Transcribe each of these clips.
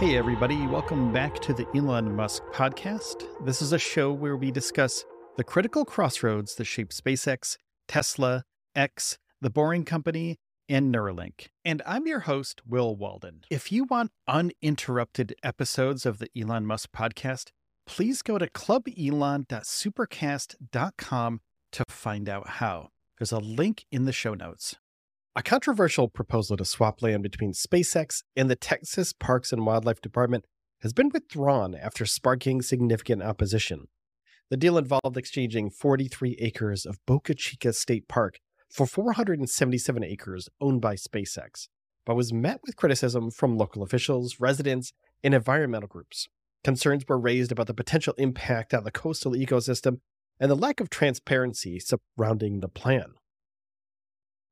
Hey, everybody, welcome back to the Elon Musk podcast. This is a show where we discuss the critical crossroads that shape SpaceX, Tesla, X, The Boring Company, and Neuralink. And I'm your host, Will Walden. If you want uninterrupted episodes of the Elon Musk podcast, please go to clubelon.supercast.com to find out how. There's a link in the show notes. A controversial proposal to swap land between SpaceX and the Texas Parks and Wildlife Department has been withdrawn after sparking significant opposition. The deal involved exchanging 43 acres of Boca Chica State Park for 477 acres owned by SpaceX, but was met with criticism from local officials, residents, and environmental groups. Concerns were raised about the potential impact on the coastal ecosystem and the lack of transparency surrounding the plan.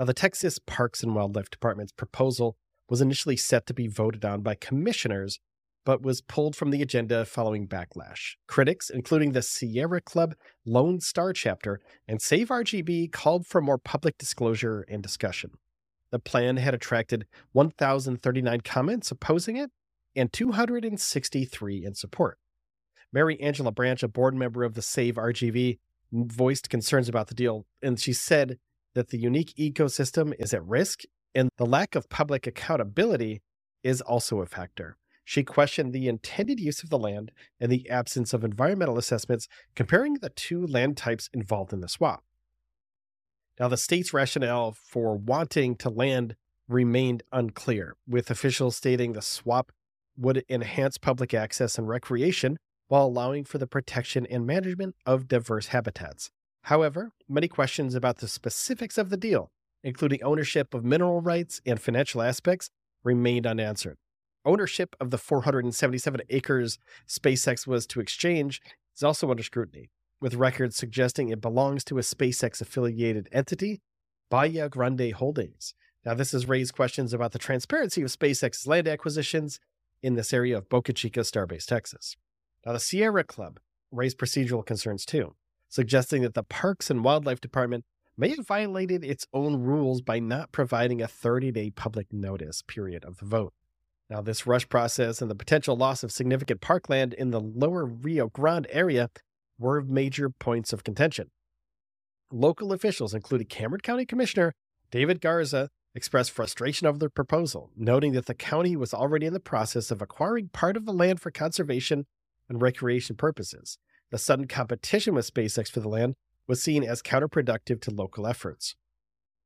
Now, the Texas Parks and Wildlife Department's proposal was initially set to be voted on by commissioners, but was pulled from the agenda following backlash. Critics, including the Sierra Club, Lone Star chapter, and Save RGV, called for more public disclosure and discussion. The plan had attracted 1,039 comments opposing it and 263 in support. Mary Angela Branch, a board member of the Save RGV, voiced concerns about the deal, and she said that the unique ecosystem is at risk and the lack of public accountability is also a factor. She questioned the intended use of the land and the absence of environmental assessments, comparing the two land types involved in the swap. Now, the state's rationale for wanting to land remained unclear, with officials stating the swap would enhance public access and recreation while allowing for the protection and management of diverse habitats. However, many questions about the specifics of the deal, including ownership of mineral rights and financial aspects, remained unanswered. Ownership of the 477 acres SpaceX was to exchange is also under scrutiny, with records suggesting it belongs to a SpaceX affiliated entity, Bahia Grande Holdings. Now, this has raised questions about the transparency of SpaceX's land acquisitions in this area of Boca Chica, Starbase, Texas. Now, the Sierra Club raised procedural concerns too suggesting that the Parks and Wildlife Department may have violated its own rules by not providing a 30 day public notice period of the vote. Now, this rush process and the potential loss of significant parkland in the lower Rio Grande area were major points of contention. Local officials, including Cameron County Commissioner David Garza, expressed frustration over the proposal, noting that the county was already in the process of acquiring part of the land for conservation and recreation purposes, the sudden competition with SpaceX for the land was seen as counterproductive to local efforts.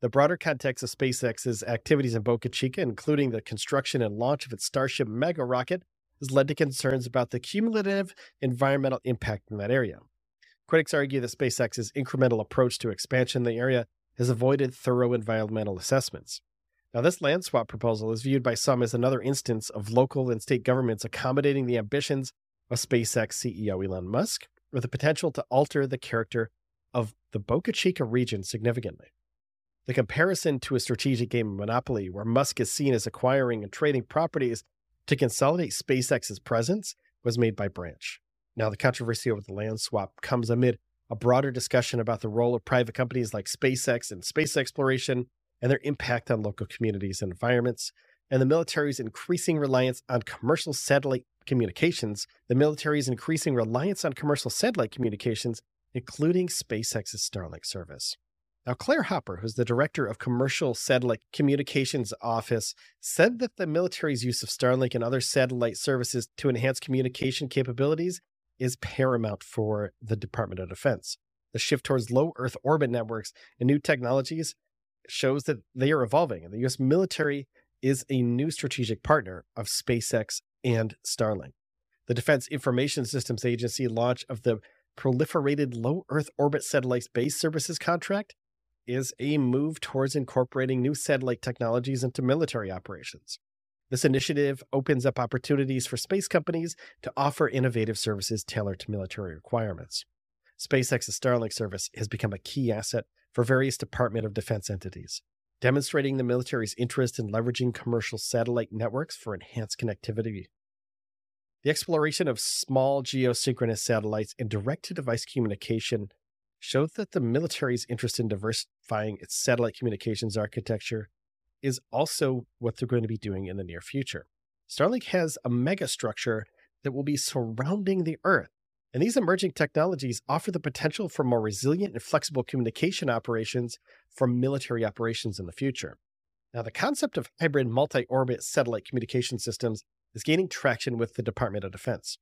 The broader context of SpaceX's activities in Boca Chica, including the construction and launch of its Starship mega rocket, has led to concerns about the cumulative environmental impact in that area. Critics argue that SpaceX's incremental approach to expansion in the area has avoided thorough environmental assessments. Now, this land swap proposal is viewed by some as another instance of local and state governments accommodating the ambitions of SpaceX CEO Elon Musk, with the potential to alter the character of the Boca Chica region significantly. The comparison to a strategic game of Monopoly, where Musk is seen as acquiring and trading properties to consolidate SpaceX's presence, was made by Branch. Now, the controversy over the land swap comes amid a broader discussion about the role of private companies like SpaceX and space exploration and their impact on local communities and environments, and the military's increasing reliance on commercial satellite communications, the military's increasing reliance on commercial satellite communications, including SpaceX's Starlink service. Now, Clare Hopper, who's the director of Commercial Satellite Communications Office, said that the military's use of Starlink and other satellite services to enhance communication capabilities is paramount for the Department of Defense. The shift towards low Earth orbit networks and new technologies shows that they are evolving, and the U.S. military is a new strategic partner of SpaceX and Starlink. The Defense Information Systems Agency launch of the Proliferated Low Earth Orbit Satellite Space Services contract is a move towards incorporating new satellite technologies into military operations. This initiative opens up opportunities for space companies to offer innovative services tailored to military requirements. SpaceX's Starlink service has become a key asset for various Department of Defense entities, demonstrating the military's interest in leveraging commercial satellite networks for enhanced connectivity. The exploration of small geosynchronous satellites and direct to device communication showed that the military's interest in diversifying its satellite communications architecture is also what they're going to be doing in the near future. Starlink has a megastructure that will be surrounding the Earth, and these emerging technologies offer the potential for more resilient and flexible communication operations for military operations in the future. Now, the concept of hybrid multi orbit satellite communication systems is gaining traction with the Department of Defense.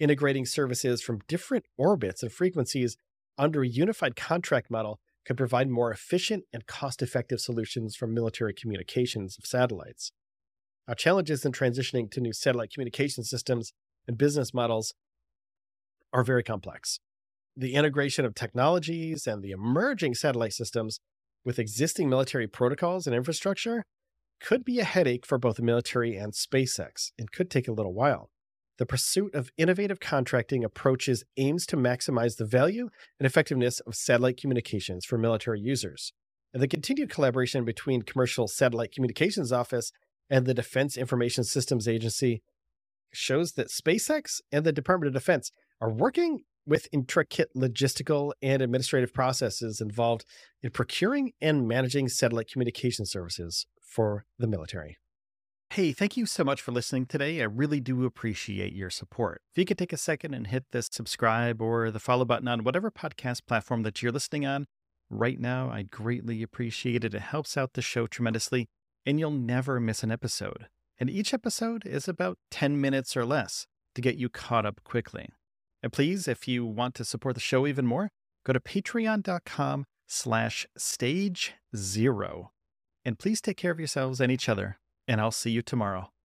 Integrating services from different orbits and frequencies under a unified contract model could provide more efficient and cost effective solutions for military communications of satellites. Our challenges in transitioning to new satellite communication systems and business models are very complex. The integration of technologies and the emerging satellite systems with existing military protocols and infrastructure could be a headache for both the military and SpaceX and could take a little while. The pursuit of innovative contracting approaches aims to maximize the value and effectiveness of satellite communications for military users. And the continued collaboration between Commercial Satellite Communications Office and the Defense Information Systems Agency shows that SpaceX and the Department of Defense are working with intricate logistical and administrative processes involved in procuring and managing satellite communication services for the military. Hey, thank you so much for listening today. I really do appreciate your support. If you could take a second and hit the subscribe or the follow button on whatever podcast platform that you're listening on right now, I'd greatly appreciate it. It helps out the show tremendously, and you'll never miss an episode. And each episode is about 10 minutes or less to get you caught up quickly. And please, if you want to support the show even more, go to patreon.com slash stage zero. And please take care of yourselves and each other and I'll see you tomorrow.